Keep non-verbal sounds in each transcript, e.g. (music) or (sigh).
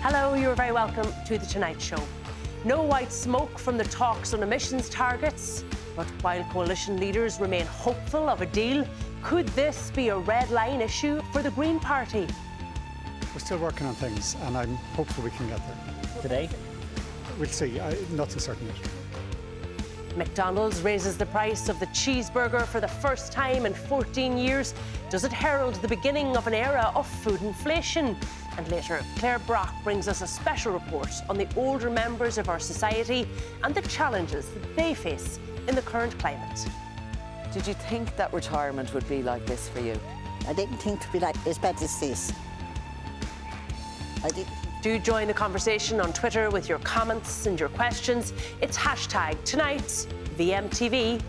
Hello, you're very welcome to The Tonight Show. No white smoke from the talks on emissions targets, but while coalition leaders remain hopeful of a deal, could this be a red line issue for the Green Party? We're still working on things, and I'm hopeful we can get there. Today? We'll see. I, nothing certain yet. McDonald's raises the price of the cheeseburger for the first time in 14 years. Does it herald the beginning of an era of food inflation? And later, Claire Brock brings us a special report on the older members of our society and the challenges that they face in the current climate. Did you think that retirement would be like this for you? I didn't think it would be like as bad as this. I didn't. Do join the conversation on Twitter with your comments and your questions. It's hashtag tonight VMTV.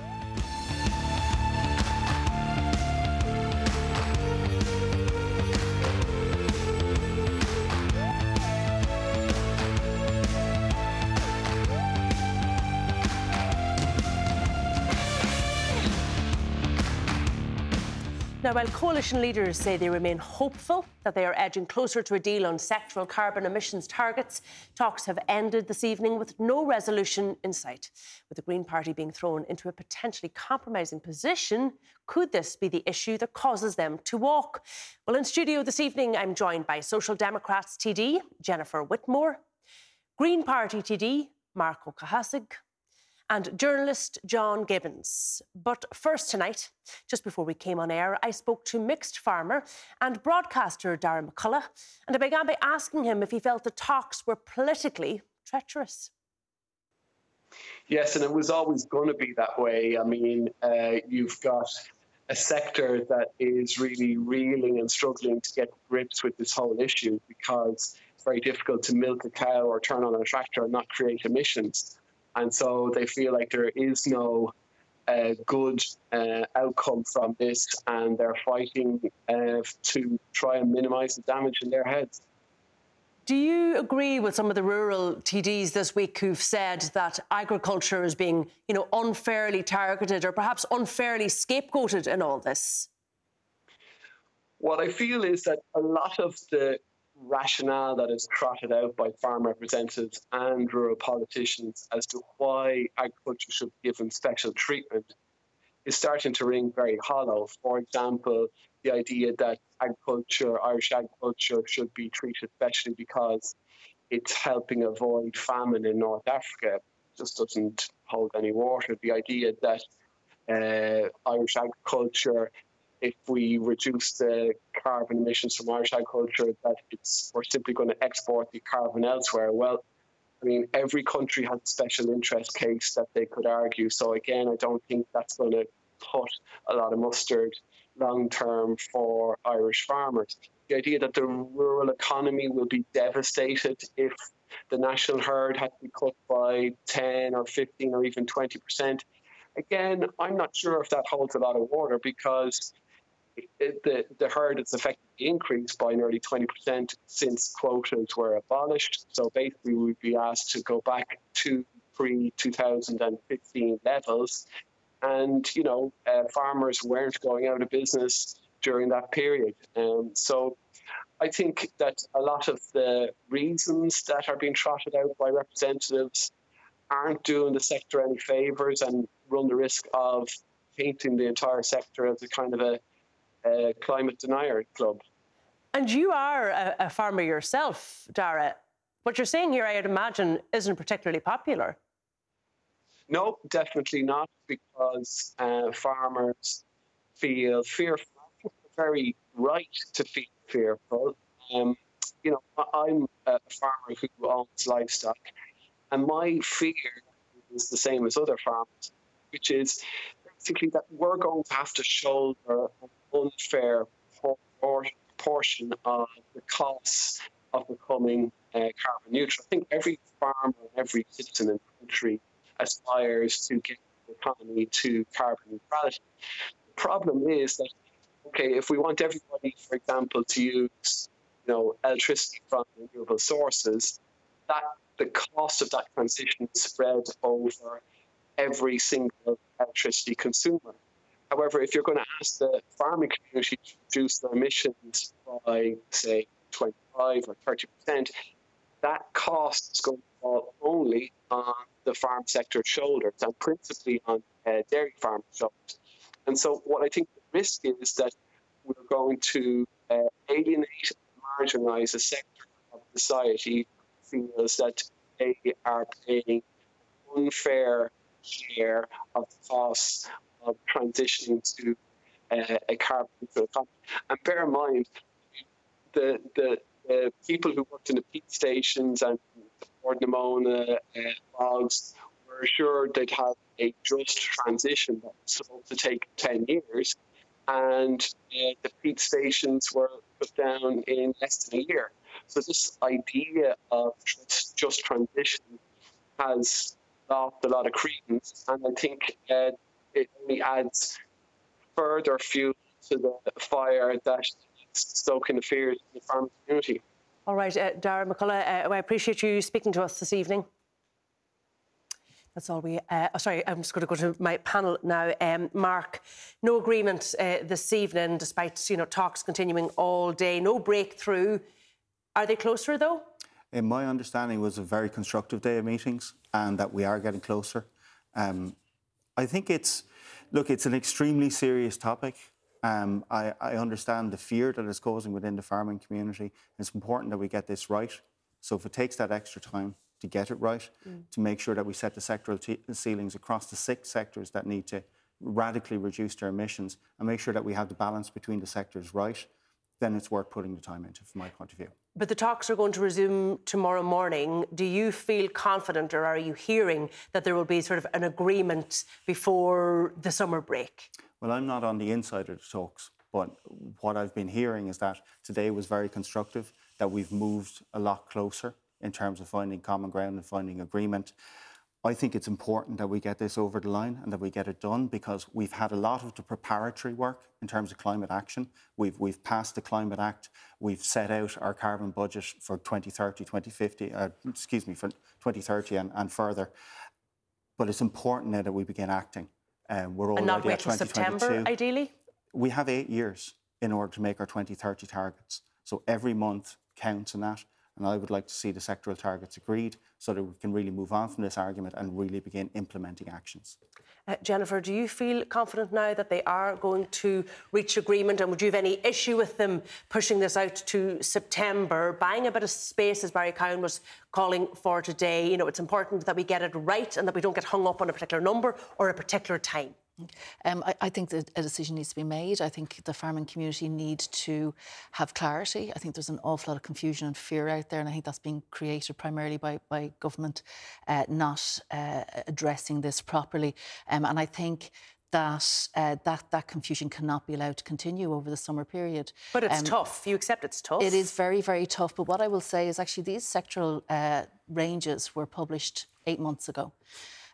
Now, while coalition leaders say they remain hopeful that they are edging closer to a deal on sectoral carbon emissions targets, talks have ended this evening with no resolution in sight. With the Green Party being thrown into a potentially compromising position, could this be the issue that causes them to walk? Well, in studio this evening, I'm joined by Social Democrats TD Jennifer Whitmore, Green Party TD Marc Ó Cathasaigh, and journalist John Gibbons. But first tonight, just before we came on air, I spoke to mixed farmer and broadcaster Darragh McCullough, and I began by asking him if he felt the talks were politically treacherous. Yes, and it was always going to be that way. I mean, uh, you've got a sector that is really reeling and struggling to get grips with this whole issue because it's very difficult to milk a cow or turn on a tractor and not create emissions and so they feel like there is no uh, good uh, outcome from this, and they're fighting uh, to try and minimise the damage in their heads. Do you agree with some of the rural TDs this week who've said that agriculture is being, you know, unfairly targeted or perhaps unfairly scapegoated in all this? What I feel is that a lot of the rationale that is trotted out by farm representatives and rural politicians as to why agriculture should be given special treatment is starting to ring very hollow. For example, the idea that agriculture, Irish agriculture, should be treated specially because it's helping avoid famine in North Africa just doesn't hold any water. The idea that uh, Irish agriculture if we reduce the carbon emissions from Irish agriculture, that it's we're simply going to export the carbon elsewhere. Well, I mean, every country has a special interest case that they could argue. So again, I don't think that's going to put a lot of mustard long term for Irish farmers. The idea that the rural economy will be devastated if the national herd had to be cut by 10 or 15 or even 20 percent. Again, I'm not sure if that holds a lot of water because the, the herd has effectively increased by nearly 20% since quotas were abolished. So basically, we'd be asked to go back to pre 2015 levels. And, you know, uh, farmers weren't going out of business during that period. Um, so I think that a lot of the reasons that are being trotted out by representatives aren't doing the sector any favours and run the risk of painting the entire sector as a kind of a uh, climate denier club. And you are a, a farmer yourself, Darragh. What you're saying here, I'd imagine, isn't particularly popular. No, definitely not, because uh, farmers feel fearful. Very right to feel fearful. Um, you know, I'm a farmer who owns livestock, and my fear is the same as other farmers, which is basically that we're going to have to shoulder an unfair portion of the costs of becoming uh, carbon neutral. I think every farmer every citizen in the country aspires to get the economy to carbon neutrality. The problem is that, okay, if we want everybody, for example, to use you know, electricity from renewable sources, that the cost of that transition is spread over every single electricity consumer. However, if you're going to ask the farming community to reduce their emissions by, say, 25 or 30 percent, that cost is going to fall only on the farm sector's shoulders and principally on uh, dairy farm shoulders. And so, what I think the risk is that we're going to uh, alienate and marginalise a sector of society who feels that they are paying unfair share of the costs of transitioning to uh, a carbon neutral economy. And bear in mind, the, the, people who worked in the peat stations and Bord na Móna uh, bogs were assured they'd have a just transition that was supposed to take 10 years. And uh, the peat stations were put down in less than a year. So this idea of just, just transition has lost a lot of credence, and I think uh, it only adds further fuel to the fire that is stoking the fears in the farming community. All right, uh, Darragh McCullough, uh, I appreciate you speaking to us this evening. That's all we. Uh, oh, sorry, I'm just going to go to my panel now. Um, Mark, no agreement uh, this evening, despite you know talks continuing all day. No breakthrough. Are they closer though? In my understanding, was a very constructive day of meetings, and that we are getting closer. Um, I think it's look, it's an extremely serious topic. Um, I, I, understand the fear that it's causing within the farming community. It's important that we get this right. So if it takes that extra time, to get it right, mm. to make sure that we set the sectoral t- ceilings across the six sectors that need to radically reduce their emissions and make sure that we have the balance between the sectors right, then it's worth putting the time into, from my point of view. But the talks are going to resume tomorrow morning. Do you feel confident, or are you hearing that there will be sort of an agreement before the summer break? Well, I'm not on the inside of the talks, but what I've been hearing is that today was very constructive, that we've moved a lot closer in terms of finding common ground and finding agreement. I think it's important that we get this over the line and that we get it done because we've had a lot of the preparatory work in terms of climate action. We've, we've passed the Climate Act. We've set out our carbon budget for 2030, 2050, uh, excuse me, for 2030 and, and further. But it's important now that we begin acting. Um, we're already and not wait till September, ideally? We have eight years in order to make our 2030 targets. So every month counts in that. And I would like to see the sectoral targets agreed so that we can really move on from this argument and really begin implementing actions. Uh, Jennifer, do you feel confident now that they are going to reach agreement? And would you have any issue with them pushing this out to September, buying a bit of space, as Barry Cowen was calling for today? You know, it's important that we get it right and that we don't get hung up on a particular number or a particular time. Um, I, I, think that a decision needs to be made. I think the farming community need to have clarity. I think there's an awful lot of confusion and fear out there, and I think that's being created primarily by, by government uh, not uh, addressing this properly. Um, and I think that uh, that that confusion cannot be allowed to continue over the summer period. But it's um, tough. You accept it's tough. It is very very tough. But what I will say is actually these sectoral uh, ranges were published eight months ago.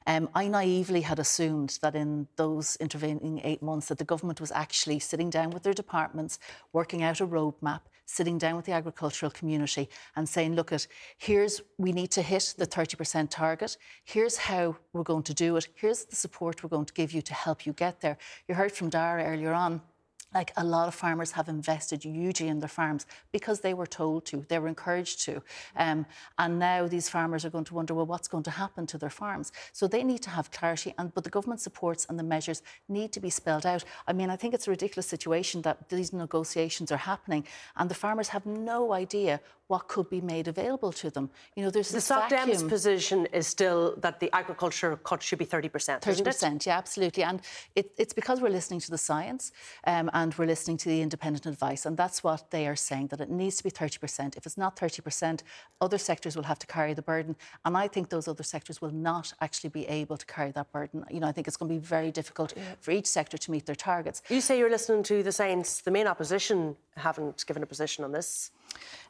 Um, I naively had assumed that in those intervening eight months that the government was actually sitting down with their departments, working out a roadmap, sitting down with the agricultural community and saying, look at here's we need to hit the 30% target. Here's how we're going to do it. Here's the support we're going to give you to help you get there. You heard from Darragh earlier on like a lot of farmers have invested hugely in their farms because they were told to, they were encouraged to. Um, and now these farmers are going to wonder, well, what's going to happen to their farms? So they need to have clarity, and but the government supports and the measures need to be spelled out. I mean, I think it's a ridiculous situation that these negotiations are happening and the farmers have no idea what could be made available to them. You know, there's the SocDem's position is still that the agriculture cut should be 30%. 30%, yeah, absolutely. And it, it's because we're listening to the science um, and we're listening to the independent advice. And that's what they are saying, that it needs to be 30%. If it's not 30%, other sectors will have to carry the burden. And I think those other sectors will not actually be able to carry that burden. You know, I think it's going to be very difficult for each sector to meet their targets. You say you're listening to the science. The main opposition haven't given a position on this.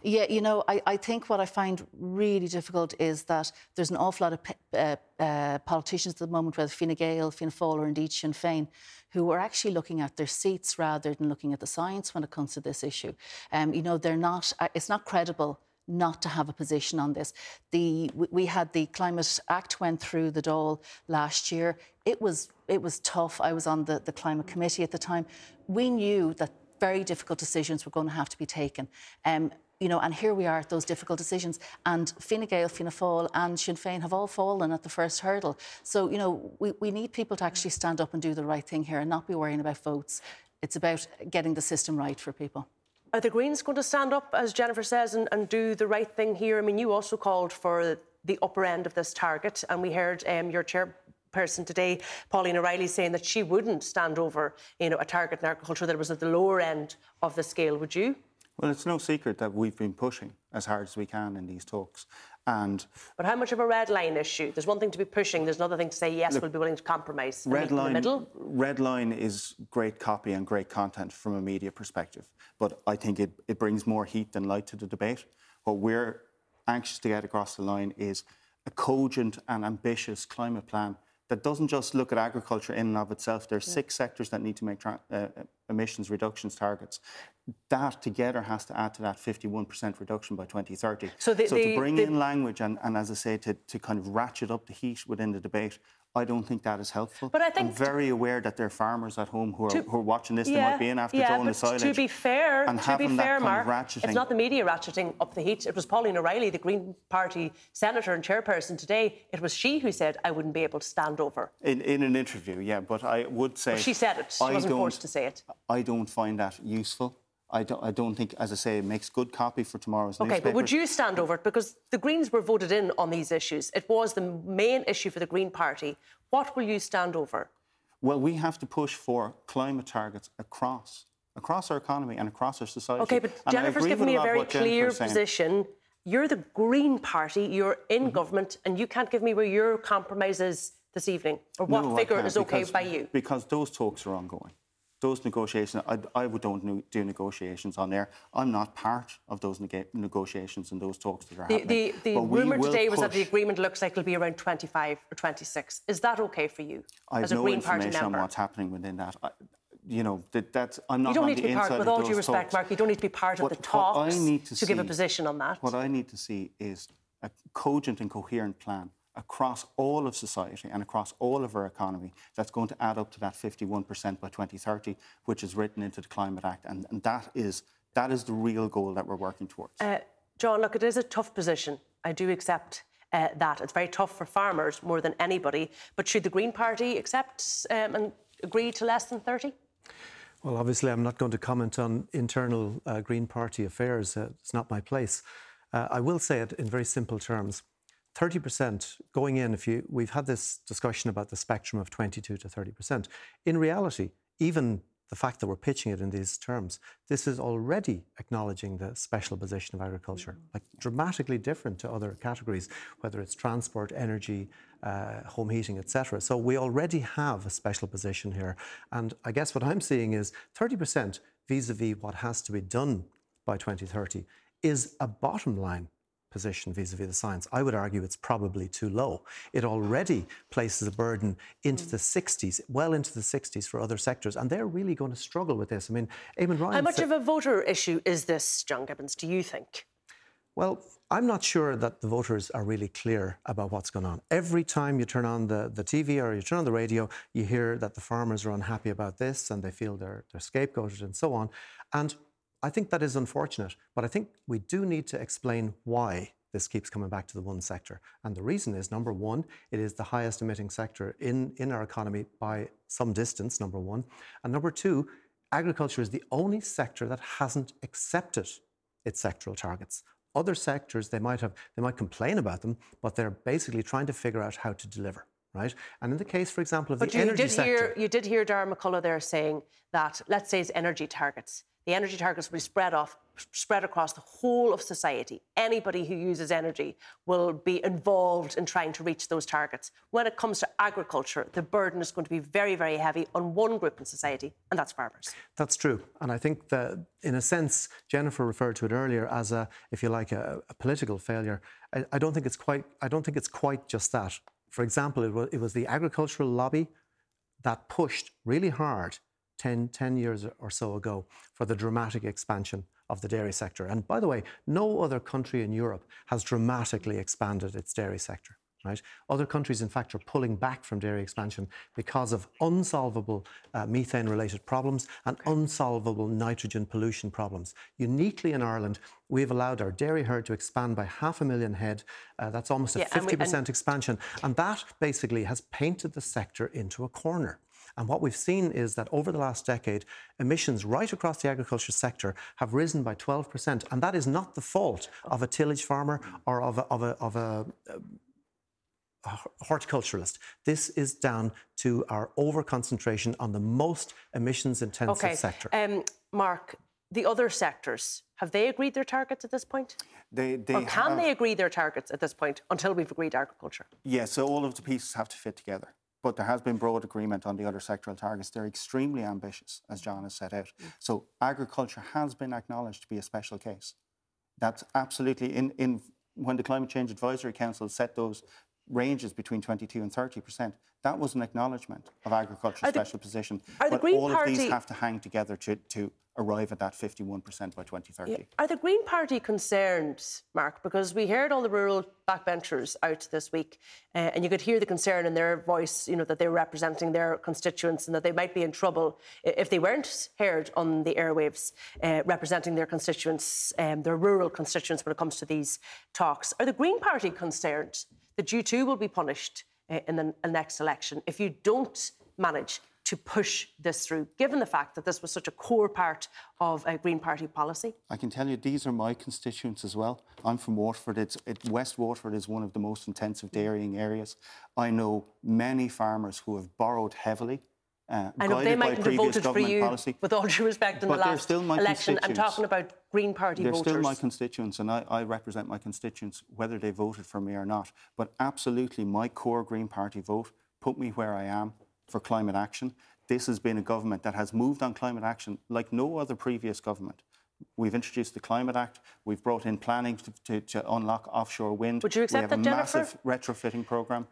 Yeah, you know, I, I think what I find really difficult is that there's an awful lot of uh, uh, politicians at the moment, whether Fine Gael, Fianna Fáil, or indeed Sinn Féin, who are actually looking at their seats rather than looking at the science when it comes to this issue. Um, you know, they're not. Uh, it's not credible not to have a position on this. The, we had the Climate Act went through the Dáil last year. It was it was tough. I was on the, the climate committee at the time. We knew that very difficult decisions were going to have to be taken. Um, you know, and here we are at those difficult decisions. And Fine Gael, Fianna Fáil and Sinn Féin have all fallen at the first hurdle. So, you know, we, we need people to actually stand up and do the right thing here and not be worrying about votes. It's about getting the system right for people. Are the Greens going to stand up, as Jennifer says, and, and do the right thing here? I mean, you also called for the upper end of this target, and we heard um, your chairperson today, Pauline O'Reilly, saying that she wouldn't stand over, you know, a target in agriculture that was at the lower end of the scale. Would you? Well, it's no secret that we've been pushing as hard as we can in these talks. And but how much of a red line issue? There's one thing to be pushing. There's another thing to say yes, look, we'll be willing to compromise. Red line, red line is great copy and great content from a media perspective, but I think it, it brings more heat than light to the debate. What we're anxious to get across the line is a cogent and ambitious climate plan that doesn't just look at agriculture in and of itself. There are yeah. six sectors that need to make tra- uh, emissions reductions targets. That together has to add to that 51% reduction by 2030. So, the, so the, to bring the, in language and, and, as I say, to, to kind of ratchet up the heat within the debate, I don't think that is helpful. But I think I'm very aware that there are farmers at home who are, to, who are watching this. Yeah, they might be in after yeah, throwing the silage. To be fair, and to be fair, Mark, it's not the media ratcheting up the heat. It was Pauline O'Reilly, the Green Party senator and chairperson today. It was she who said I wouldn't be able to stand over. In, in an interview, yeah, but I would say well, she said it. She I wasn't forced to say it. I don't find that useful. I don't, I don't think, as I say, it makes good copy for tomorrow's okay, but would you stand over it? Because the Greens were voted in on these issues. It was the main issue for the Green Party. What will you stand over? Well, we have to push for climate targets across across our economy and across our society. Okay, but and Jennifer's given me a very clear position. You're the Green Party, you're in mm-hmm. government, and you can't give me where your compromise is this evening, or what no, figure is okay by you. Because those talks are ongoing those negotiations, I, I don't do negotiations on there. I'm not part of those neg- negotiations and those talks that are the, happening. The, the rumour today was that the agreement looks like it'll be around 25 or 26. Is that okay for you I as a no Green Party member? on what's happening within that. I, you know, that, that's I'm not. You don't need to be part. With all due respect, talks. Mark, you don't need to be part what, of the talks to, to see, give a position on that. What I need to see is a cogent and coherent plan across all of society and across all of our economy that's going to add up to that 51% by 2030, which is written into the Climate Act. And, and that, is, that is the real goal that we're working towards. Uh, John, look, it is a tough position. I do accept uh, that. It's very tough for farmers more than anybody. But should the Green Party accept um, and agree to less than 30? Well, obviously, I'm not going to comment on internal uh, Green Party affairs. Uh, it's not my place. Uh, I will say it in very simple terms. 30% going in, if you, we've had this discussion about the spectrum of 22 to 30%. In reality, even the fact that we're pitching it in these terms, this is already acknowledging the special position of agriculture, like dramatically different to other categories, whether it's transport, energy, uh, home heating, etc. So we already have a special position here. And I guess what I'm seeing is 30% vis-a-vis what has to be done by 2030 is a bottom line position vis-a-vis the science. I would argue it's probably too low. It already places a burden into the 60s, well into the 60s for other sectors, and they're really going to struggle with this. I mean, Eamon Ryan. How much of a voter issue is this, John Gibbons? Do you think? Well, I'm not sure that the voters are really clear about what's going on. Every time you turn on the, the TV or you turn on the radio, you hear that the farmers are unhappy about this and they feel they're, they're scapegoated and so on. And I think that is unfortunate, but I think we do need to explain why this keeps coming back to the one sector. And the reason is number one, it is the highest emitting sector in, in our economy by some distance, number one. And number two, agriculture is the only sector that hasn't accepted its sectoral targets. Other sectors, they might have, they might complain about them, but they're basically trying to figure out how to deliver. Right? And in the case, for example, of but the you energy did sector, hear you did hear Darragh McCullough there saying that let's say it's energy targets. The energy targets will be spread off, spread across the whole of society. Anybody who uses energy will be involved in trying to reach those targets. When it comes to agriculture, the burden is going to be very, very heavy on one group in society, and that's farmers. That's true, and I think that, in a sense, Jennifer referred to it earlier as a, if you like, a, a political failure. I, I, don't think it's quite. I don't think it's quite just that. For example, it was, it was the agricultural lobby that pushed really hard 10, 10 years or so ago for the dramatic expansion of the dairy sector. And by the way, no other country in Europe has dramatically expanded its dairy sector. Right? Other countries, in fact, are pulling back from dairy expansion because of unsolvable uh, methane related problems and unsolvable nitrogen pollution problems. Uniquely in Ireland, we've allowed our dairy herd to expand by half a million head. Uh, that's almost a yeah, 50% and we, and expansion. And that basically has painted the sector into a corner. And what we've seen is that over the last decade, emissions right across the agriculture sector have risen by 12%. And that is not the fault of a tillage farmer or of a, of a, of a, a horticulturalist. This is down to our over concentration on the most emissions intensive okay. sector. Um, Mark, the other sectors, have they agreed their targets at this point? They, they or can have... they agree their targets at this point until we've agreed agriculture? Yes, yeah, so all of the pieces have to fit together. But there has been broad agreement on the other sectoral targets. They're extremely ambitious, as John has set out. Mm. So agriculture has been acknowledged to be a special case. That's absolutely in, in when the Climate Change Advisory Council set those ranges between 22 and 30 percent. That was an acknowledgement of agriculture's special position. but all Party... of these have to hang together to, to arrive at that 51% by 2030. Yeah. Are the Green Party concerned, Mark? Because we heard all the rural backbenchers out this week, uh, and you could hear the concern in their voice, you know, that they're representing their constituents and that they might be in trouble if they weren't heard on the airwaves uh, representing their constituents, um, their rural constituents, when it comes to these talks. Are the Green Party concerned that you too will be punished uh, in the next election if you don't manage to push this through, given the fact that this was such a core part of a Green Party policy? I can tell you these are my constituents as well. I'm from Waterford. It's, it, West Waterford is one of the most intensive dairying areas. I know many farmers who have borrowed heavily uh, I know they might have voted for you, policy. with all due respect, in but the last election. I'm talking about Green Party they're voters. They're still my constituents, and I, I, represent my constituents whether they voted for me or not. But absolutely, my core Green Party vote put me where I am for climate action. This has been a government that has moved on climate action like no other previous government. We've introduced the Climate Act. We've brought in planning to, to, to unlock offshore wind. Would you accept we have that, a massive retrofitting programme.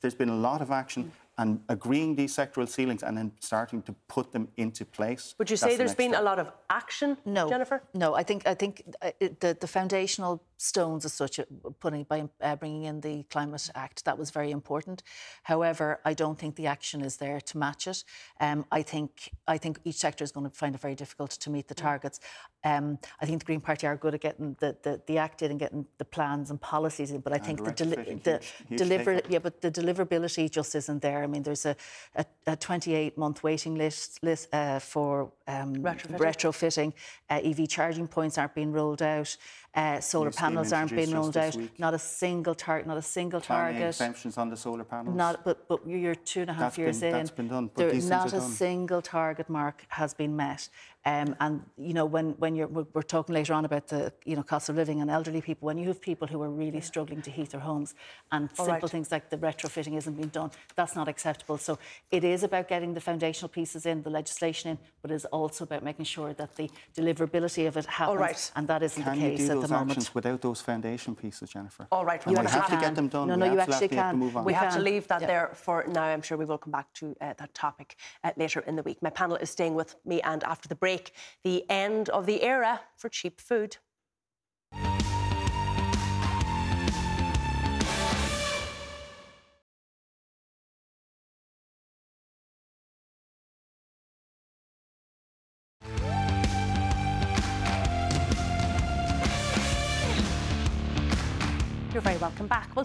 There's been a lot of action and agreeing these sectoral ceilings and then starting to put them into place. Would you say there's the been step. a lot of action, no, Jennifer? No, I think I think uh, the the foundational stones as such, uh, putting by uh, bringing in the Climate Act, that was very important. However, I don't think the action is there to match it. Um, I think I think each sector is going to find it very difficult to meet the targets. Um, I think the Green Party are good at getting the, the, the act in and getting the plans and policies in, but I think the, deli- the deliver yeah, but the deliverability just isn't there. I mean, there's a, a, a 28 month waiting list, list uh, for um, retrofitting. retrofitting. Uh, EV charging points aren't being rolled out. Uh, solar panels aren't being rolled out. Week. Not a single target. Not a single Planning target. exemptions on the solar panels. Not, but but you're two and a half that's years been, in. That's been done. But there, not a done. single target mark has been met. Um, and you know when when you're we're, we're, talking later on about the you know cost of living and elderly people, when you have people who are really struggling to heat their homes, and All simple right. things like the retrofitting isn't being done, that's not acceptable. So it is about getting the foundational pieces in, the legislation in, but it's also about making sure that the deliverability of it happens. All right. And that isn't can the case you do at those the moment. Without those foundation pieces, Jennifer. All right, you have to get them done. No, no, we you actually can. Have to move on. We, we have can. to leave that yeah. there for now. I'm sure we will come back to uh, that topic uh, later in the week. My panel is staying with me, and after the break, the end of the era for cheap food.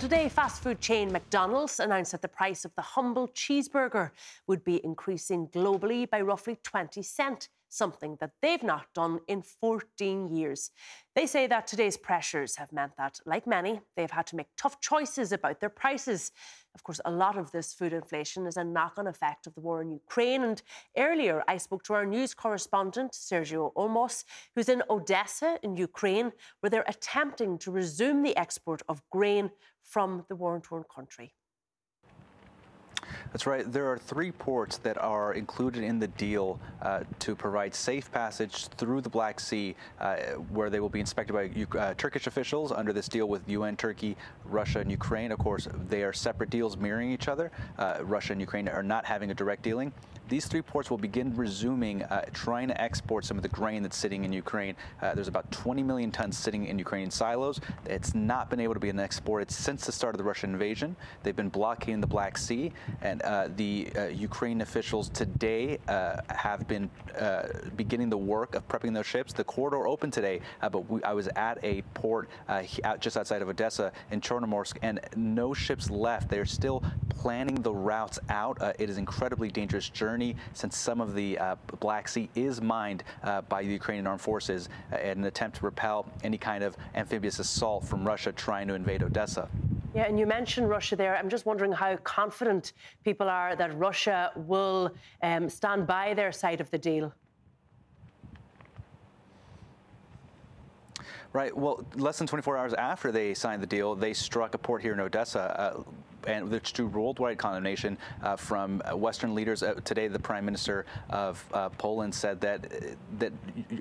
Today, fast food chain McDonald's announced that the price of the humble cheeseburger would be increasing globally by roughly 20 cent something that they've not done in 14 years. They say that today's pressures have meant that, like many, they've had to make tough choices about their prices. Of course, a lot of this food inflation is a knock on effect of the war in Ukraine. And earlier, I spoke to our news correspondent, Sergio Olmos, who's in Odessa in Ukraine, where they're attempting to resume the export of grain from the war torn country. That's right. There are three ports that are included in the deal uh, to provide safe passage through the Black Sea, uh, where they will be inspected by uh, Turkish officials under this deal with UN, Turkey, Russia, and Ukraine. Of course, they are separate deals mirroring each other. Uh, Russia and Ukraine are not having a direct dealing. These three ports will begin resuming uh, trying to export some of the grain that's sitting in Ukraine. Uh, there's about 20 million tons sitting in Ukrainian silos. It's not been able to be exported since the start of the Russian invasion. They've been blockading the Black Sea, and uh, the uh, Ukrainian officials today uh, have been uh, beginning the work of prepping those ships. The corridor opened today, but we, I was at a port out, just outside of Odessa in Chornomorsk, and no ships left. They're still planning the routes out. it is an incredibly dangerous journey journey since some of the uh, Black Sea is mined uh, by the Ukrainian armed forces uh, in an attempt to repel any kind of amphibious assault from Russia trying to invade Odessa. Yeah, and you mentioned Russia there. I'm just wondering how confident people are that Russia will um, stand by their side of the deal. Right. Well, less than 24 hours after they signed the deal, they struck a port here in Odessa. Uh, and which drew worldwide condemnation uh, from uh, Western leaders. Uh, today, the Prime Minister of uh, Poland said that uh, that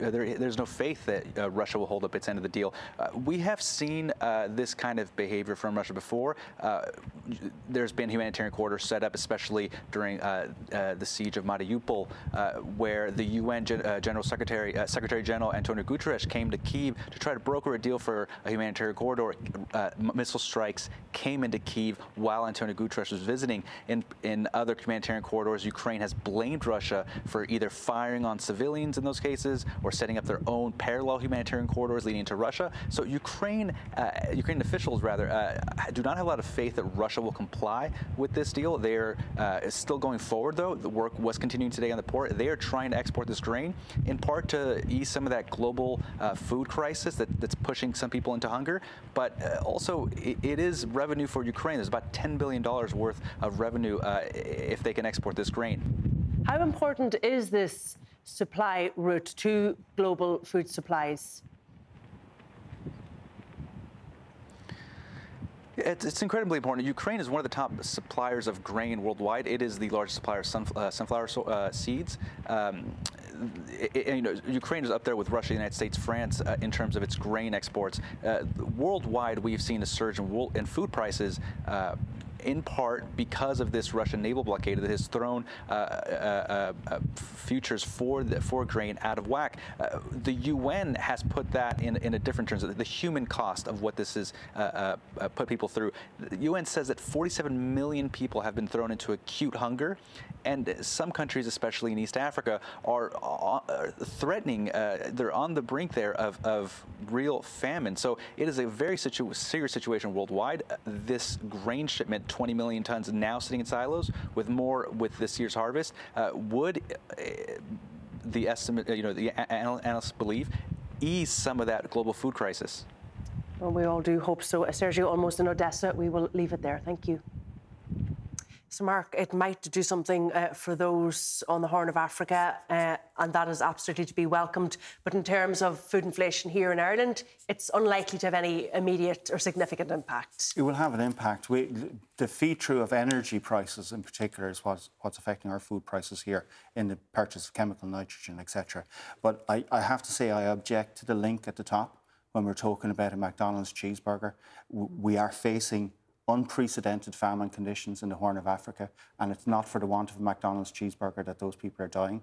uh, there, there's no faith that Russia will hold up its end of the deal. we have seen this kind of behavior from Russia before. there's been humanitarian corridors set up, especially during the siege of Mariupol, where the UN Gen- General Secretary Secretary General Antonio Guterres came to Kiev to try to broker a deal for a humanitarian corridor. missile strikes came into Kiev while Antonio Guterres was visiting in, in other humanitarian corridors, Ukraine has blamed Russia for either firing on civilians in those cases or setting up their own parallel humanitarian corridors leading to Russia. So Ukraine, uh, Ukrainian officials rather, uh, do not have a lot of faith that Russia will comply with this deal. They're uh, still going forward, though. The work was continuing today on the port. They are trying to export this grain, in part to ease some of that global uh, food crisis that, that's pushing some people into hunger, but uh, also it, it is revenue for Ukraine. There's about $10 billion worth of revenue uh, if they can export this grain. How important is this supply route to global food supplies? It's, it's, incredibly important. Ukraine is one of the top suppliers of grain worldwide. It is the largest supplier of sunf- uh, sunflower so, uh, seeds. Um, you know, Ukraine is up there with Russia, the United States, France uh, in terms of its grain exports. Uh, worldwide, we've seen a surge in, wool, food prices uh, in part because of this Russian naval blockade that has thrown uh, uh, uh, futures for the, for grain out of whack. Uh, the UN has put that in, in a different terms, the human cost of what this has uh, uh, put people through. The UN says that 47 million people have been thrown into acute hunger, and some countries, especially in East Africa, are threatening, they're on the brink there of, of real famine. So it is a very situ- serious situation worldwide. This grain shipment 20 million tons now sitting in silos, with more with this year's harvest, uh, would uh, the estimate, you know, the analysts believe, ease some of that global food crisis? Well, we all do hope so. Sergio, Olmos in Odessa, we will leave it there. Thank you. So, Mark, it might do something uh, for those on the Horn of Africa, uh, and that is absolutely to be welcomed. But in terms of food inflation here in Ireland, it's unlikely to have any immediate or significant impact. It will have an impact. We, the through of energy prices, in particular, is what's, what's affecting our food prices here in the purchase of chemical nitrogen, etc. But I, I have to say, I object to the link at the top when we're talking about a McDonald's cheeseburger. We are facing unprecedented famine conditions in the Horn of Africa, and it's not for the want of a McDonald's cheeseburger that those people are dying.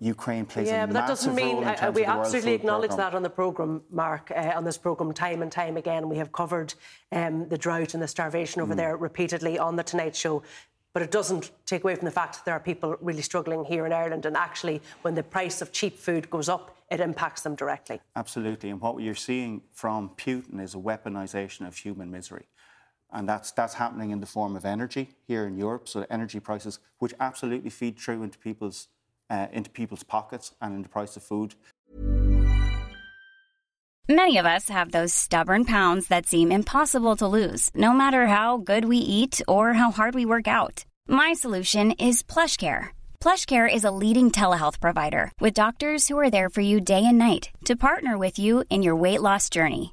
Ukraine plays yeah, a but that doesn't mean uh, we absolutely acknowledge program. that on the program, Mark. Uh, on this program, time and time again, we have covered um, the drought and the starvation over mm. there repeatedly on the Tonight Show. but it doesn't take away from the fact that there are people really struggling here in Ireland. And actually, when the price of cheap food goes up, it impacts them directly. Absolutely. And what you're seeing from Putin is a weaponization of human misery. And that's, that's happening in the form of energy here in Europe. So energy prices, which absolutely feed through into people's, uh, into people's pockets and in the price of food. Many of us have those stubborn pounds that seem impossible to lose, no matter how good we eat or how hard we work out. My solution is PlushCare. PlushCare is a leading telehealth provider with doctors who are there for you day and night to partner with you in your weight loss journey.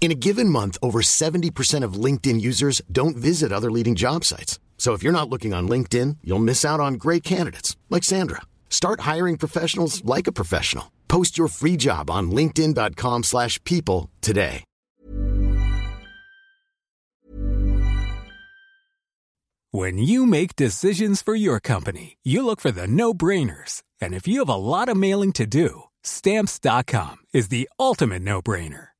In a given month, over 70% of LinkedIn users don't visit other leading job sites. So if you're not looking on LinkedIn, you'll miss out on great candidates like Sandra. Start hiring professionals like a professional. Post your free job on linkedin.com/people today. When you make decisions for your company, you look for the no-brainers. And if you have a lot of mailing to do, stamps.com is the ultimate no-brainer.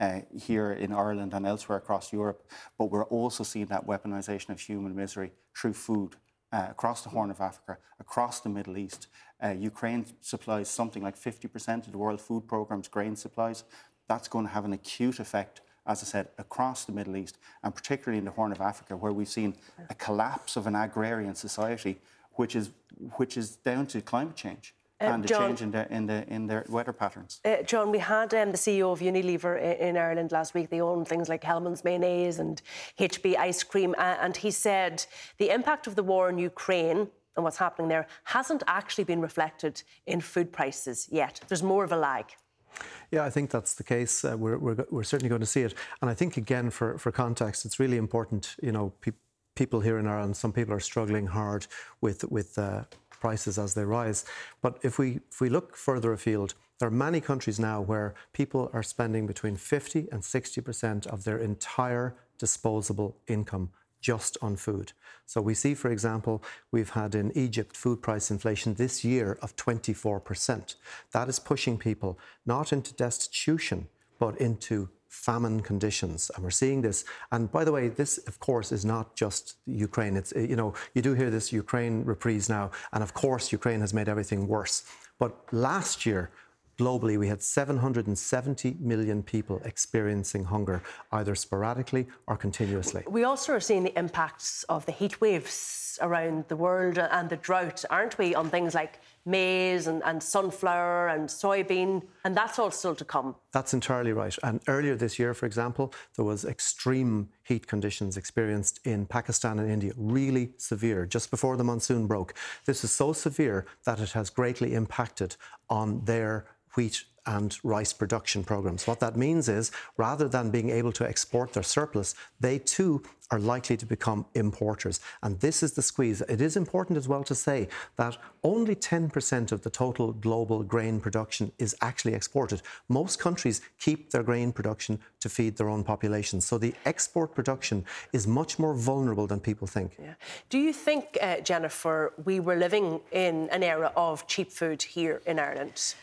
Uh, here in Ireland and elsewhere across Europe, but we're also seeing that weaponization of human misery through food uh, across the Horn of Africa, across the Middle East. Uh, Ukraine supplies something like 50% of the World Food Programme's grain supplies. That's going to have an acute effect, as I said, across the Middle East, and particularly in the Horn of Africa, where we've seen a collapse of an agrarian society, which is, which is down to climate change. Uh, and the John, change in, the, in, the, in their weather patterns. Uh, John, we had um, the CEO of Unilever in, in, Ireland last week. They own things like Hellmann's mayonnaise and HB ice cream. Uh, and he said the impact of the war in Ukraine and what's happening there hasn't actually been reflected in food prices yet. There's more of a lag. Yeah, I think that's the case. Uh, we're, we're, we're, certainly going to see it. And I think, again, for, for context, it's really important, you know, pe- people here in Ireland, some people are struggling hard with, with uh, prices as they rise. But if we, if we look further afield, there are many countries now where people are spending between 50 and 60% of their entire disposable income just on food. So we see, for example, we've had in Egypt food price inflation this year of 24%. That is pushing people not into destitution, but into famine conditions. And we're seeing this. And by the way, this, of course, is not just Ukraine. It's, you know, you do hear this Ukraine reprise now. And of course, Ukraine has made everything worse. But last year, globally, we had 770 million people experiencing hunger, either sporadically or continuously. We also are seeing the impacts of the heat waves around the world and the drought, aren't we, on things like maize and, and, sunflower and soybean, and that's all still to come. That's entirely right. And earlier this year, for example, there was extreme heat conditions experienced in Pakistan and India, really severe, just before the monsoon broke. This is so severe that it has greatly impacted on their wheat and rice production programs. What that means is rather than being able to export their surplus, they too are likely to become importers. And this is the squeeze. It is important as well to say that only 10% of the total global grain production is actually exported. Most countries keep their grain production to feed their own populations. So the export production is much more vulnerable than people think. Yeah. Do you think, uh, Jennifer, we were living in an era of cheap food here in Ireland?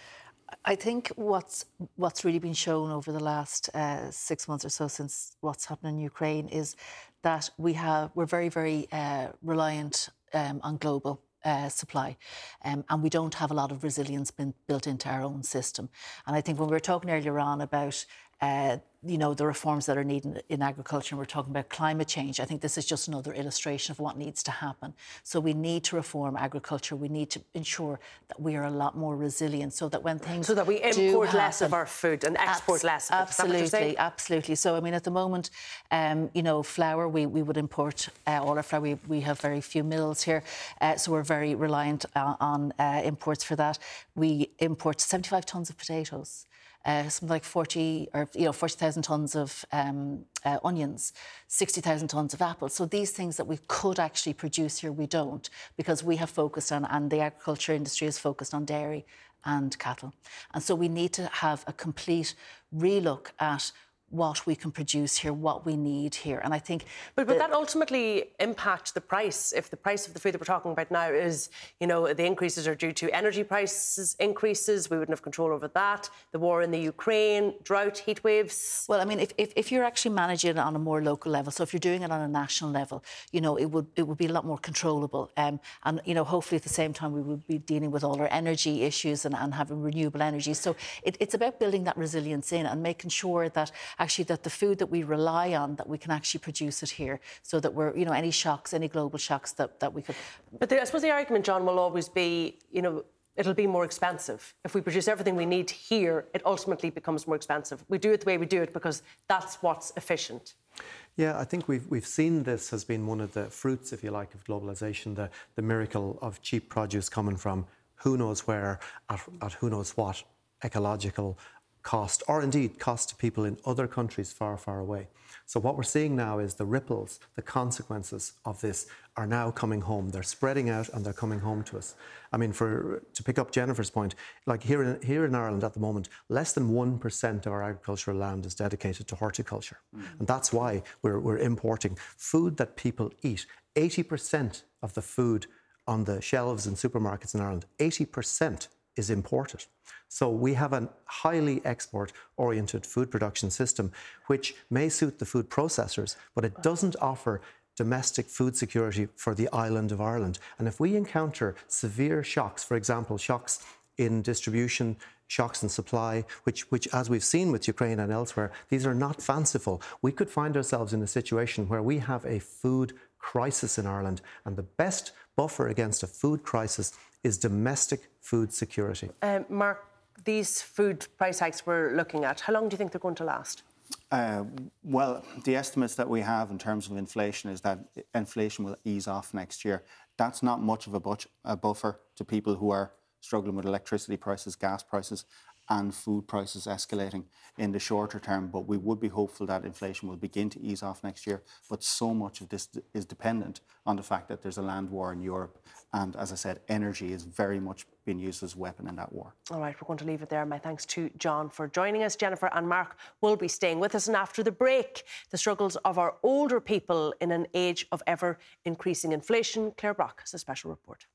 I think what's what's really been shown over the last uh, six months or so since what's happened in Ukraine is that we have we're very very uh, reliant um, on global uh, supply. Um, and we don't have a lot of resilience built into our own system. And I think when we were talking earlier on about uh, you know, the reforms that are needed in agriculture, and we're talking about climate change. I think this is just another illustration of what needs to happen. So we need to reform agriculture. We need to ensure that we are a lot more resilient, so that when things so that we import less of our food and export abs- less. Absolutely, absolutely. So I mean, at the moment, um, you know, flour we, we would import uh, all our flour. We, we have very few mills here, uh, so we're very reliant uh, on imports for that. We import 75 tons of potatoes uh, something like 40 or you know 40,000 tons of um, uh, onions, 60,000 tons of apples. So these things that we could actually produce here, we don't because we have focused on, and the agriculture industry is focused on dairy and cattle. And so we need to have a complete relook at what we can produce here, what we need here. And I think. But would that ultimately impact the price? If the price of the food that we're talking about now is, you know, the increases are due to energy prices increases, we wouldn't have control over that. The war in the Ukraine, drought, heat waves. Well, I mean, if, if, if you're actually managing it on a more local level, so if you're doing it on a national level, you know, it would it would be a lot more controllable. Um, and, you know, hopefully at the same time we would be dealing with all our energy issues and, and having renewable energy. So it, it's about building that resilience in and making sure that actually that the food that we rely on that we can actually produce it here so that we're you know any shocks any global shocks that, that we could but the, i suppose the argument john will always be you know it'll be more expensive if we produce everything we need here it ultimately becomes more expensive we do it the way we do it because that's what's efficient. Yeah, I think we've, we've seen this has been one of the fruits, if you like, of globalization, the, the miracle of cheap produce coming from who knows where at, at who knows what ecological cost, or indeed cost to people in other countries far, far away. So, what we're seeing now is the ripples, the consequences of this are now coming home. They're spreading out and they're coming home to us. I mean, for to pick up Jennifer's point, like here in, here in Ireland at the moment, less than 1% of our agricultural land is dedicated to horticulture. Mm. And that's why we're, we're importing food that people eat. 80% of the food on the shelves in supermarkets in Ireland, 80% is imported. So we have a highly export oriented food production system, which may suit the food processors, but it doesn't offer domestic food security for the island of Ireland. And if we encounter severe shocks, for example, shocks in distribution, shocks in supply, which, which, as we've seen with Ukraine and elsewhere, these are not fanciful. We could find ourselves in a situation where we have a food crisis in Ireland, and the best buffer against a food crisis is domestic food security. Um, Mark, these food price hikes we're looking at, how long do you think they're going to last? Uh, well, the estimates that we have in terms of inflation is that inflation will ease off next year. That's not much of a, butch, a buffer to people who are struggling with electricity prices, gas prices, and food prices escalating in the shorter term. But we would be hopeful that inflation will begin to ease off next year. But so much of this is dependent on the fact that there's a land war in Europe. And as I said, energy is very much being used as a weapon in that war. All right, we're going to leave it there. My thanks to John for joining us. Jennifer and Mark will be staying with us. And after the break, the struggles of our older people in an age of ever increasing inflation. Claire Brock has a special report.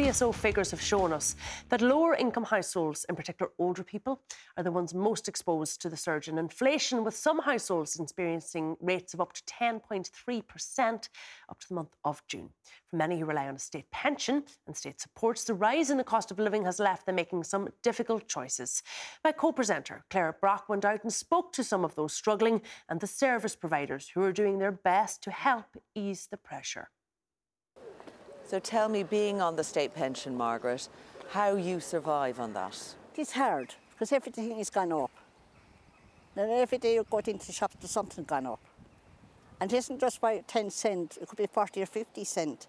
CSO figures have shown us that lower income households, in particular older people, are the ones most exposed to the surge in inflation, with some households experiencing rates of up to 10.3% up to the month of June. For many who rely on a state pension and state supports, the rise in the cost of living has left them making some difficult choices. My co presenter, Claire Brock, went out and spoke to some of those struggling and the service providers who are doing their best to help ease the pressure. So tell me, being on the state pension, Margaret, how you survive on that? It's hard because everything is gone up. And every day you go into the shop, there's something gone up. And it isn't just by 10 cent, it could be 40 or 50 cent.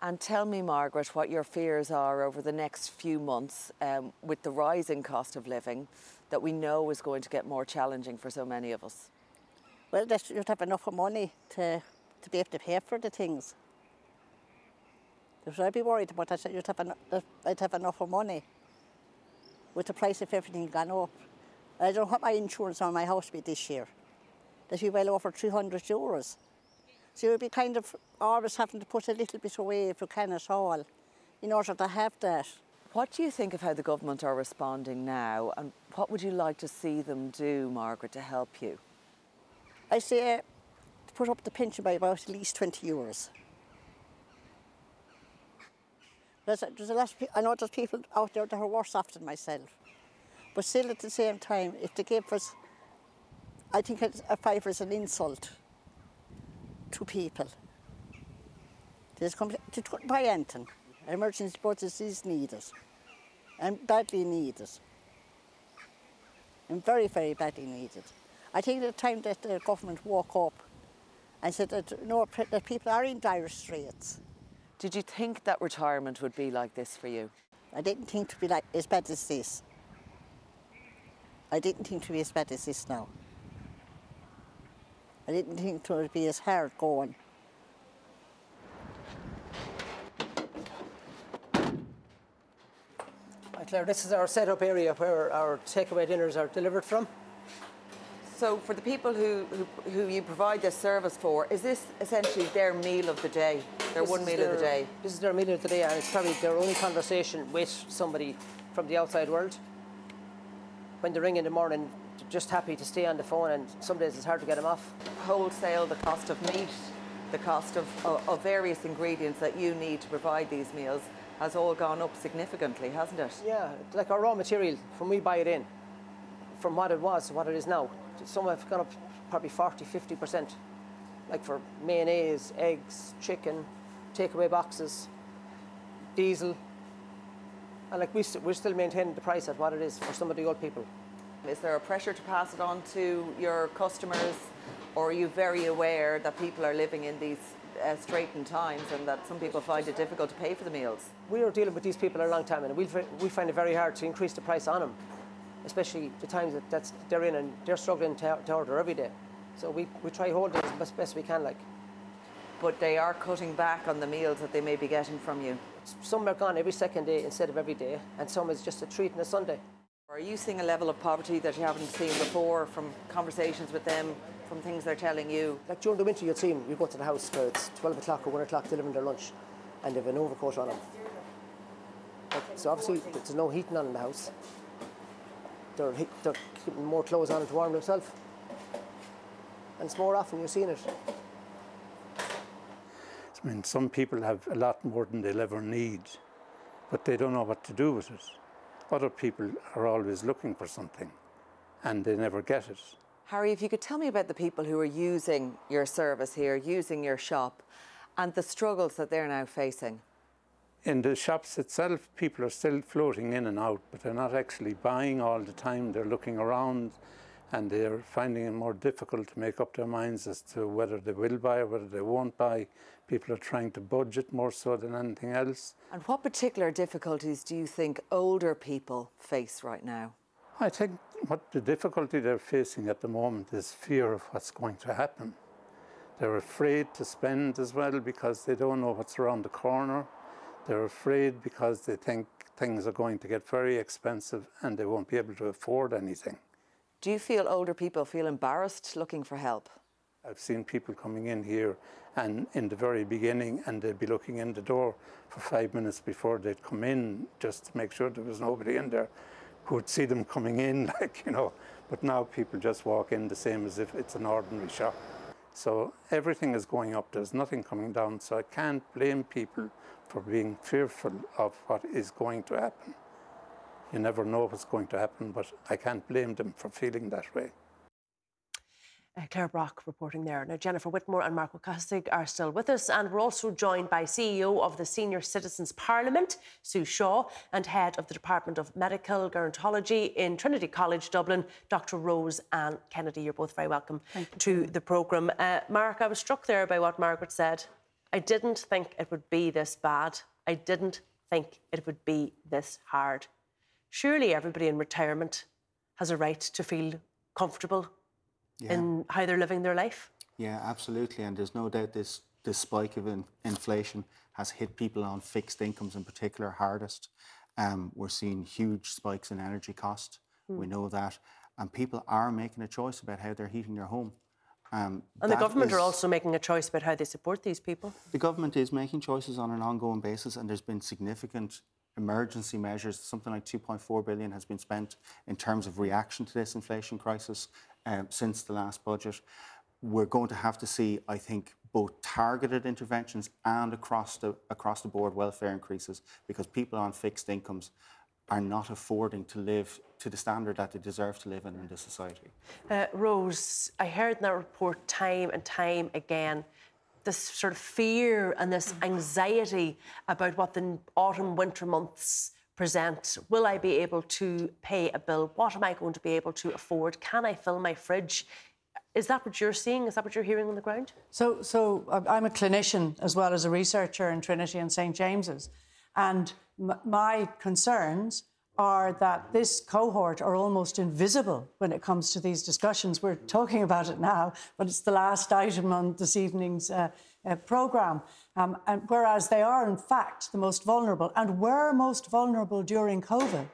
And tell me, Margaret, what your fears are over the next few months um, with the rising cost of living that we know is going to get more challenging for so many of us. Well, just you'd have enough money to, to be able to pay for the things. So I'd be worried about that. You'd have, en- I'd have enough of money with the price of everything gone up. I don't know what my insurance on my house be this year. That'd be well over 300 euros. So you'd be kind of always having to put a little bit away if you can at all in order to have that. What do you think of how the government are responding now, and what would you like to see them do, Margaret, to help you? I say uh, to put up the pension by about at least 20 euros. There's there's a lot of, I know there's people out there that are worse off than myself. But still, at the same time, if they give us, I think it's, a fiver is an insult to people. There's to buy anything. Emergency budgets is needed, and badly needed, and very, very badly needed. I think the time that the government woke up and said that no, that people are in dire straits. Did you think that retirement would be like this for you? I didn't think to be like as bad as this. I didn't think to be as bad as this now. I didn't think it would be as hard going. Right, Claire, this is our setup area where our takeaway dinners are delivered from. So, for the people who, who, who you provide this service for, is this essentially their meal of the day? Their This one meal of the their- day? This is their meal of the day, and it's probably their only conversation with somebody from the outside world. When they ring in the morning, they're just happy to stay on the phone, and some days it's hard to get them off. Wholesale, the cost of meat, the cost of, of, of various ingredients that you need to provide these meals has all gone up significantly, hasn't it? Yeah, like our raw material, when we buy it in, from what it was to what it is now, some have gone up probably 40, 50%. Like for mayonnaise, eggs, chicken, takeaway boxes, diesel. And like we st- we're still maintaining the price at what it is for some of the old people. Is there a pressure to pass it on to your customers, or are you very aware that people are living in these uh, straitened times and that some people find it difficult to pay for the meals? We are dealing with these people a long time, and we we find it very hard to increase the price on them, especially the times that that's, they're in and they're struggling to, to order every day. So we, we try hold it as best, best we can, like. But they are cutting back on the meals that they may be getting from you. Some are gone every second day instead of every day, and some is just a treat on a Sunday. Are you seeing a level of poverty that you haven't seen before from conversations with them, from things they're telling you? Like during the winter, you'd see them. You go to the house where it's 12 o'clock or 1 o'clock delivering their lunch, and they've an overcoat on them. Like, so obviously, there's no heating on in the house. They're, they're keeping more clothes on to warm themselves. And it's more often you're seeing it. I mean, some people have a lot more than they'll ever need, but they don't know what to do with it. Other people are always looking for something, and they never get it. Harry, if you could tell me about the people who are using your service here, using your shop, and the struggles that they're now facing. In the shops itself, people are still floating in and out, but they're not actually buying all the time. They're looking around and they're finding it more difficult to make up their minds as to whether they will buy or whether they won't buy. People are trying to budget more so than anything else. And what particular difficulties do you think older people face right now? I think what the difficulty they're facing at the moment is fear of what's going to happen. They're afraid to spend as well because they don't know what's around the corner. They're afraid because they think things are going to get very expensive and they won't be able to afford anything. Do you feel older people feel embarrassed looking for help? I've seen people coming in here and in the very beginning and they'd be looking in the door for five minutes before they'd come in just to make sure there was nobody in there who would see them coming in, (laughs) like, you know. But now people just walk in the same as if it's an ordinary shop. So everything is going up, there's nothing coming down. So I can't blame people for being fearful of what is going to happen. You never know what's going to happen, but I can't blame them for feeling that way. Uh, Claire Brock reporting there. Now, Jennifer Whitmore and Marc Ó Cathasaigh are still with us, and we're also joined by CEO of the Senior Citizens Parliament, Sue Shaw, and Head of the Department of Medical Gerontology in Trinity College, Dublin, Dr. Rose Anne Kenny. You're both very welcome to the programme. Uh, Mark, I was struck there by what Margaret said. I didn't think it would be this bad. I didn't think it would be this hard. Surely everybody in retirement has a right to feel comfortable Yeah. in how they're living their life. Yeah, absolutely. And there's no doubt this the spike of in, inflation has hit people on fixed incomes in particular hardest. Um, we're seeing huge spikes in energy cost. Mm. We know that. And people are making a choice about how they're heating their home. Um, and the government is, are also making a choice about how they support these people. The government is making choices on an ongoing basis, and there's been significant emergency measures. Something like 2.4 billion has been spent in terms of reaction to this inflation crisis um, since the last budget. We're going to have to see, I think, both targeted interventions and across the across the board welfare increases because people on fixed incomes are not affording to live to the standard that they deserve to live in in this society. Uh, Rose, I heard in that report time and time again this sort of fear and this anxiety about what the autumn winter months present. Will I be able to pay a bill? What am I going to be able to afford? Can I fill my fridge? Is that what you're seeing? Is that what you're hearing on the ground? So, so uh, I'm a clinician as well as a researcher in Trinity and St James's, and my concerns are that this cohort are almost invisible when it comes to these discussions. We're talking about it now, but it's the last item on this evening's uh, uh, programme. Um, and whereas they are, in fact, the most vulnerable and were most vulnerable during COVID.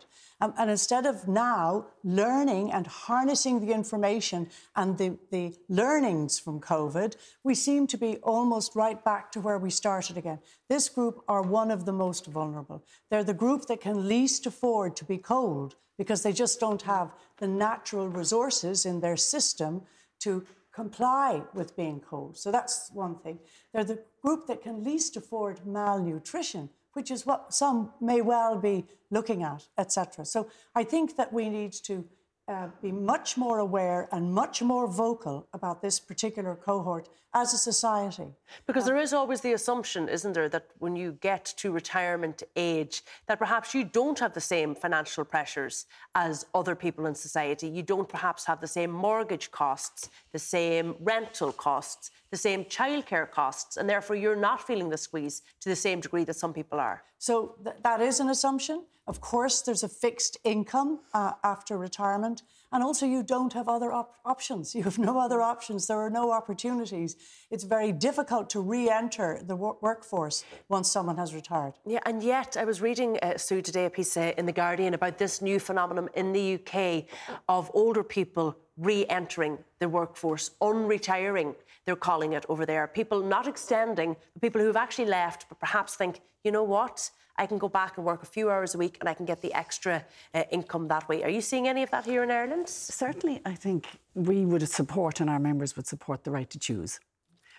Um, and instead of now learning and harnessing the information and the, the learnings from COVID, we seem to be almost right back to where we started again. This group are one of the most vulnerable. They're the group that can least afford to be cold because they just don't have the natural resources in their system to comply with being cold. So that's one thing. They're the group that can least afford malnutrition which is what some may well be looking at, etc. So I think that we need to uh, be much more aware and much more vocal about this particular cohort as a society. Because there is always the assumption, isn't there, that when you get to retirement age, that perhaps you don't have the same financial pressures as other people in society. You don't perhaps have the same mortgage costs, the same rental costs, the same childcare costs, and therefore you're not feeling the squeeze to the same degree that some people are. So th- that is an assumption. Of course, there's a fixed income uh, after retirement, and also you don't have other op- options. (laughs) You have no other options. There are no opportunities. It's very difficult to re-enter the wor- workforce once someone has retired. Yeah, and yet I was reading uh, Sue today a piece uh, in the Guardian about this new phenomenon in the UK of older people re-entering the workforce, unretiring, they're calling it over there. People not extending, people who've actually left, but perhaps think, you know what? I can go back and work a few hours a week and I can get the extra uh, income that way. Are you seeing any of that here in Ireland? Certainly, I think we would support and our members would support the right to choose.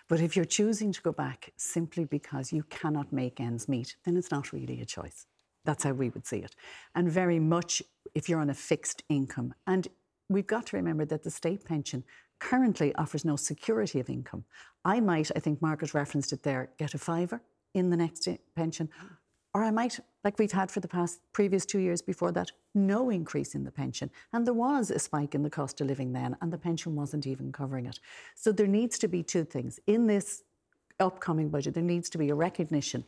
But if you're choosing to go back simply because you cannot make ends meet, then it's not really a choice. That's how we would see it. And very much if you're on a fixed income. And we've got to remember that the state pension currently offers no security of income. I might, I think Margaret referenced it there, get a fiver in the next pension. Or I might, like we've had for the past previous two years before that, no increase in the pension. And there was a spike in the cost of living then, and the pension wasn't even covering it. So there needs to be two things. In this upcoming budget, there needs to be a recognition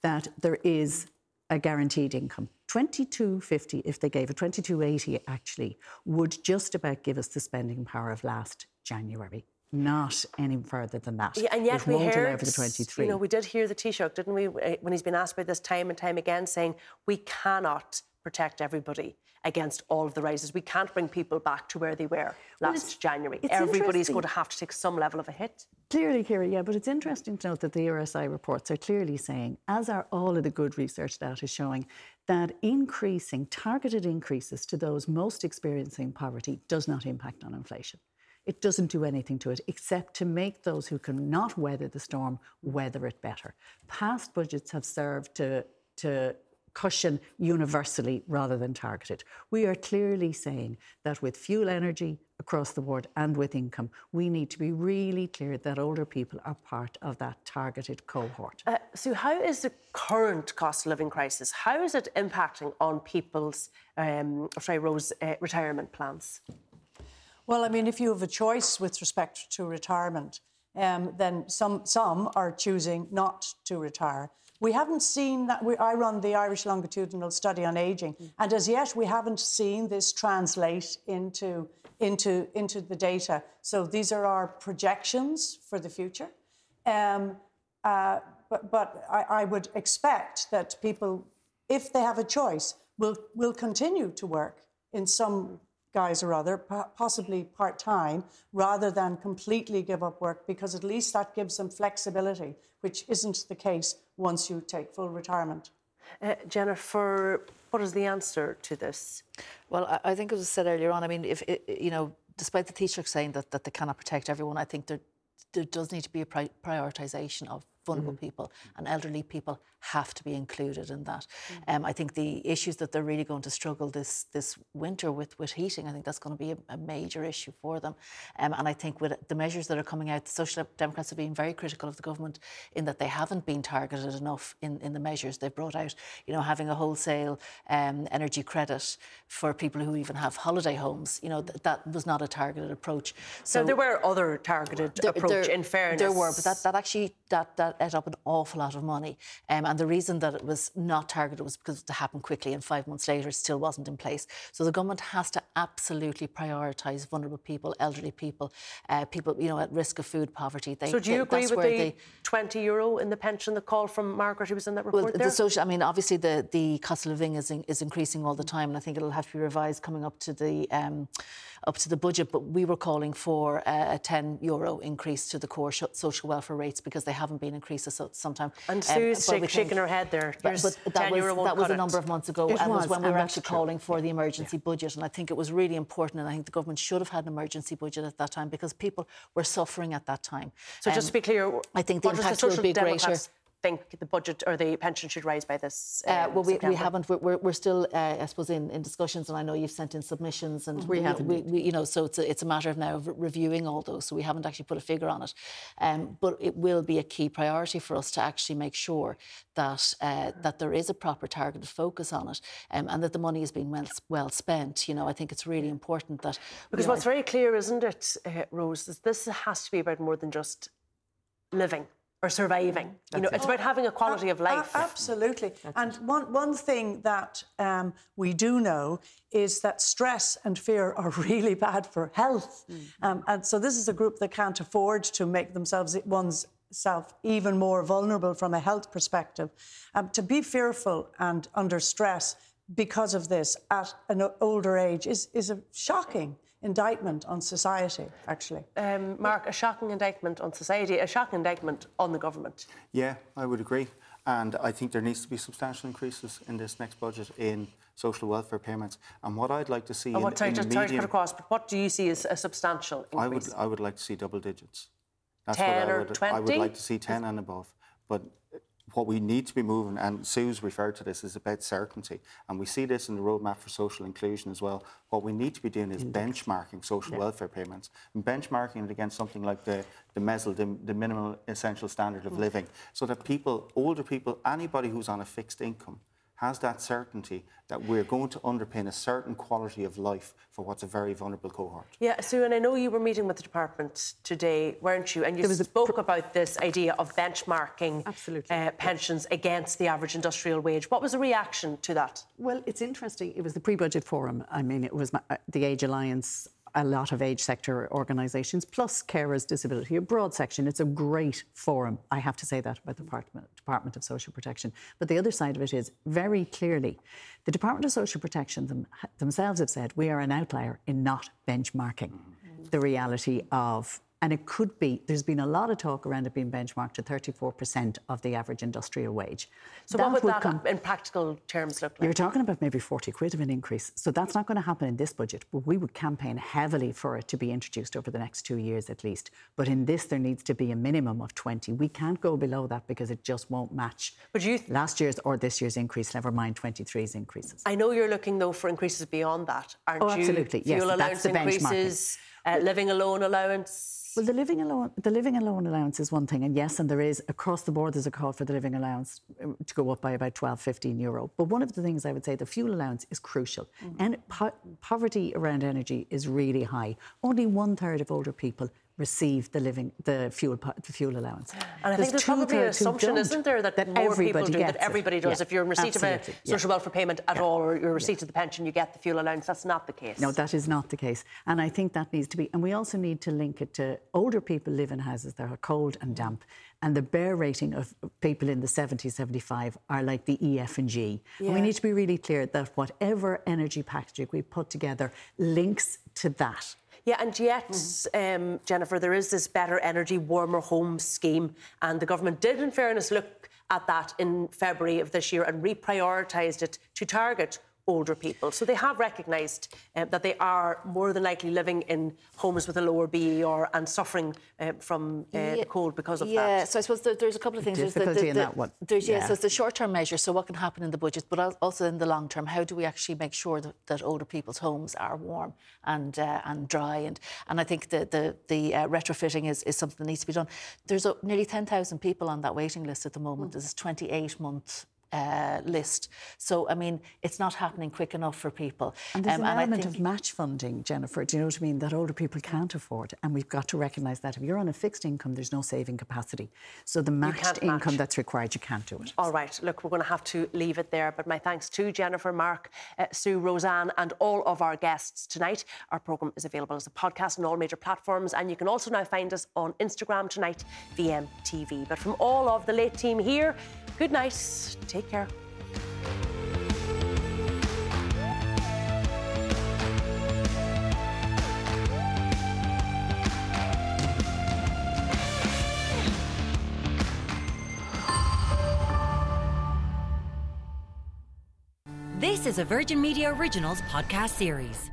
that there is a guaranteed income. 2250, if they gave it, 2280 actually, would just about give us the spending power of last January not any further than that. Yeah, and yet we heard, the 23. You know, we did hear the Taoiseach, didn't we, eh, when he's been asked about this time and time again, saying we cannot protect everybody against all of the rises. We can't bring people back to where they were last well, January. Everybody's going to have to take some level of a hit. Clearly, Ciara, yeah, but it's interesting to note that the ESRI reports are clearly saying, as are all of the good research data showing, that increasing, targeted increases to those most experiencing poverty does not impact on inflation. It doesn't do anything to it except to make those who cannot weather the storm weather it better. Past budgets have served to, to cushion universally rather than targeted. We are clearly saying that with fuel energy across the board and with income, we need to be really clear that older people are part of that targeted cohort. Uh, so, how is the current cost of living crisis? How is it impacting on people's, um, Rose, uh, retirement plans? Well, I mean, if you have a choice with respect to retirement, um, then some some are choosing not to retire. We haven't seen that. We, I run the Irish Longitudinal Study on Aging, mm. and as yet we haven't seen this translate into, into, into the data. So these are our projections for the future. Um, Uh, but but I, I, would expect that people, if they have a choice, will will continue to work in some guise or other, possibly part time, rather than completely give up work, because at least that gives them flexibility, which isn't the case once you take full retirement. Uh, Jennifer, what is the answer to this? Well, I, I think, as I said earlier on, I mean, if you know, despite the Taoiseach saying that, that they cannot protect everyone, I think there, there does need to be a pri- prioritisation of vulnerable mm-hmm. people and elderly people have to be included in that. Mm-hmm. Um, I think the issues that they're really going to struggle this this winter with with heating, I think that's going to be a, a major issue for them. Um, and I think with the measures that are coming out, the Social Democrats have been very critical of the government in that they haven't been targeted enough in, in the measures they've brought out. You know, having a wholesale um, energy credit for people who even have holiday homes, you know, th- that was not a targeted approach. So, so there were other targeted there, approach. There, in fairness, there were, but that, that actually that that ate up an awful lot of money. Um, and the reason that it was not targeted was because it happened quickly and five months later it still wasn't in place. So the government has to absolutely prioritise vulnerable people, elderly people, uh, people you know at risk of food poverty. They, so do you they, agree with the they, 20 euro in the pension, the call from Margaret who was in that report well, there? The social, I mean, obviously the, the cost of living is, in, is increasing all the time and I think it'll have to be revised coming up to the... Um, up to the budget, but we were calling for a 10 euro increase to the core social welfare rates because they haven't been increased at some time. And Sue's um, shake, shaking her head there. But, but that was, that was a number of months ago, it and was, was when we were actually true. calling for the emergency yeah. budget. And I think it was really important, and I think the government should have had an emergency budget at that time because people were suffering at that time. So um, just to be clear, I think the impact will be greater think the budget or the pension should rise by this? Um, uh, well, we, we, haven't. We're, we're still, uh, I suppose, in, in, discussions, and I know you've sent in submissions, and we, have. We, we, you know, so it's a, it's a matter of now of reviewing all those. So we haven't actually put a figure on it, um, but it will be a key priority for us to actually make sure that uh, that there is a proper targeted focus on it, um, and that the money is being well, well spent. You know, I think it's really important that because what's very clear, isn't it, uh, Rose? Is this has to be about more than just living or surviving. That's you know, it. it's about having a quality of life. absolutely. That's and one, one thing that um, we do know is that stress and fear are (laughs) really bad for health. Mm. Um, and so this is a group that can't afford to make themselves one's self even more vulnerable from a health perspective. Um, to be fearful and under stress because of this at an older age is, is a shocking indictment on society, actually. Um, Mark, a shocking indictment on society, a shocking indictment on the government. Yeah, I would agree. And I think there needs to be substantial increases in this next budget in social welfare payments. And what I'd like to see oh, what, in, sorry, in just, medium, sorry to cut across, but what do you see as a substantial increase? I would, I would like to see double digits. That's 10 what I would, or 20? I would like to see 10 and above. But what we need to be moving, and Sue's referred to this, is about certainty. And we see this in the roadmap for social inclusion as well. What we need to be doing is benchmarking social yeah. welfare payments and benchmarking it against something like the, the MESL, the, the minimal essential standard of mm. living, so that people, older people, anybody who's on a fixed income, has that certainty that we're going to underpin a certain quality of life for what's a very vulnerable cohort. Yeah, Sue, and I know you were meeting with the department today, weren't you? And you spoke pr- about this idea of benchmarking uh, pensions against the average industrial wage. What was the reaction to that? Well, it's interesting. It was the pre-budget forum. I mean, it was my, uh, the Age Alliance a lot of age sector organisations, plus carers disability, a broad section. It's a great forum. I have to say that about the Department, Department of Social Protection. But the other side of it is very clearly the Department of Social Protection them, themselves have said we are an outlier in not benchmarking mm-hmm. the reality of and it could be, there's been a lot of talk around it being benchmarked to 34% of the average industrial wage. So, that what would, would that come, in practical terms look like? You're talking about maybe 40 quid of an increase. So, that's not going to happen in this budget, but we would campaign heavily for it to be introduced over the next two years at least. But in this, there needs to be a minimum of 20. We can't go below that because it just won't match but you th- last year's or this year's increase, never mind 23's increases. I know you're looking, though, for increases beyond that, aren't oh, absolutely. you? Fuel yes, allowance increases, uh, living alone allowance well, the living alone, the living alone allowance is one thing, and yes, and there is across the board. There's a call for the living allowance um, to go up by about 12, 15 euro. But one of the things I would say, the fuel allowance is crucial, mm. and po- poverty around energy is really high. Only one third of older people receive the living the fuel the fuel allowance. And I think there's probably an assumption, isn't there, that, that more people do, that it. everybody does. Yeah, if you're in receipt absolutely. of a social yeah. welfare payment at yeah. all, or your receipt of the pension, you get the fuel allowance. That's not the case. No, that is not the case. And I think that needs to be. And we also need to link it to older people live in houses that are cold and damp. And the BER rating of people in the 70, 75 are like the E, F, and G. Yeah. And we need to be really clear that whatever energy package we put together links to that. Yeah, and yet, mm. um, Jennifer, there is this Better Energy Warmer Homes scheme, and the government did, in fairness, look at that in February of this year and reprioritised it to target older people. So they have recognised uh, that they are more than likely living in homes with a lower BER and suffering uh, from uh, yeah, the cold because of yeah, that. Yeah, so I suppose there, there's a couple of things. Difficulty there's the, the, in that one. There's, yeah, yeah. so it's the short-term measure, so what can happen in the budget, but also in the long term, how do we actually make sure that, that older people's homes are warm and uh, and dry? And and I think the the, the uh, retrofitting is, is something that needs to be done. There's a, nearly 10,000 people on that waiting list at the moment. Mm. There's 28 month uh, list. So, I mean, it's not happening quick enough for people. And there's um, an and element think... of match funding, Jennifer, do you know what I mean, that older people can't afford. And we've got to recognise that. If you're on a fixed income, there's no saving capacity. So the matched income match. that's required, you can't do it. All right, look, we're going to have to leave it there. But my thanks to Jennifer, Mark, uh, Sue, Roseanne, and all of our guests tonight. Our programme is available as a podcast on all major platforms. And you can also now find us on Instagram tonight, VMTV. But from all of the late team here, good night. Take care. This is a Virgin Media Originals podcast series.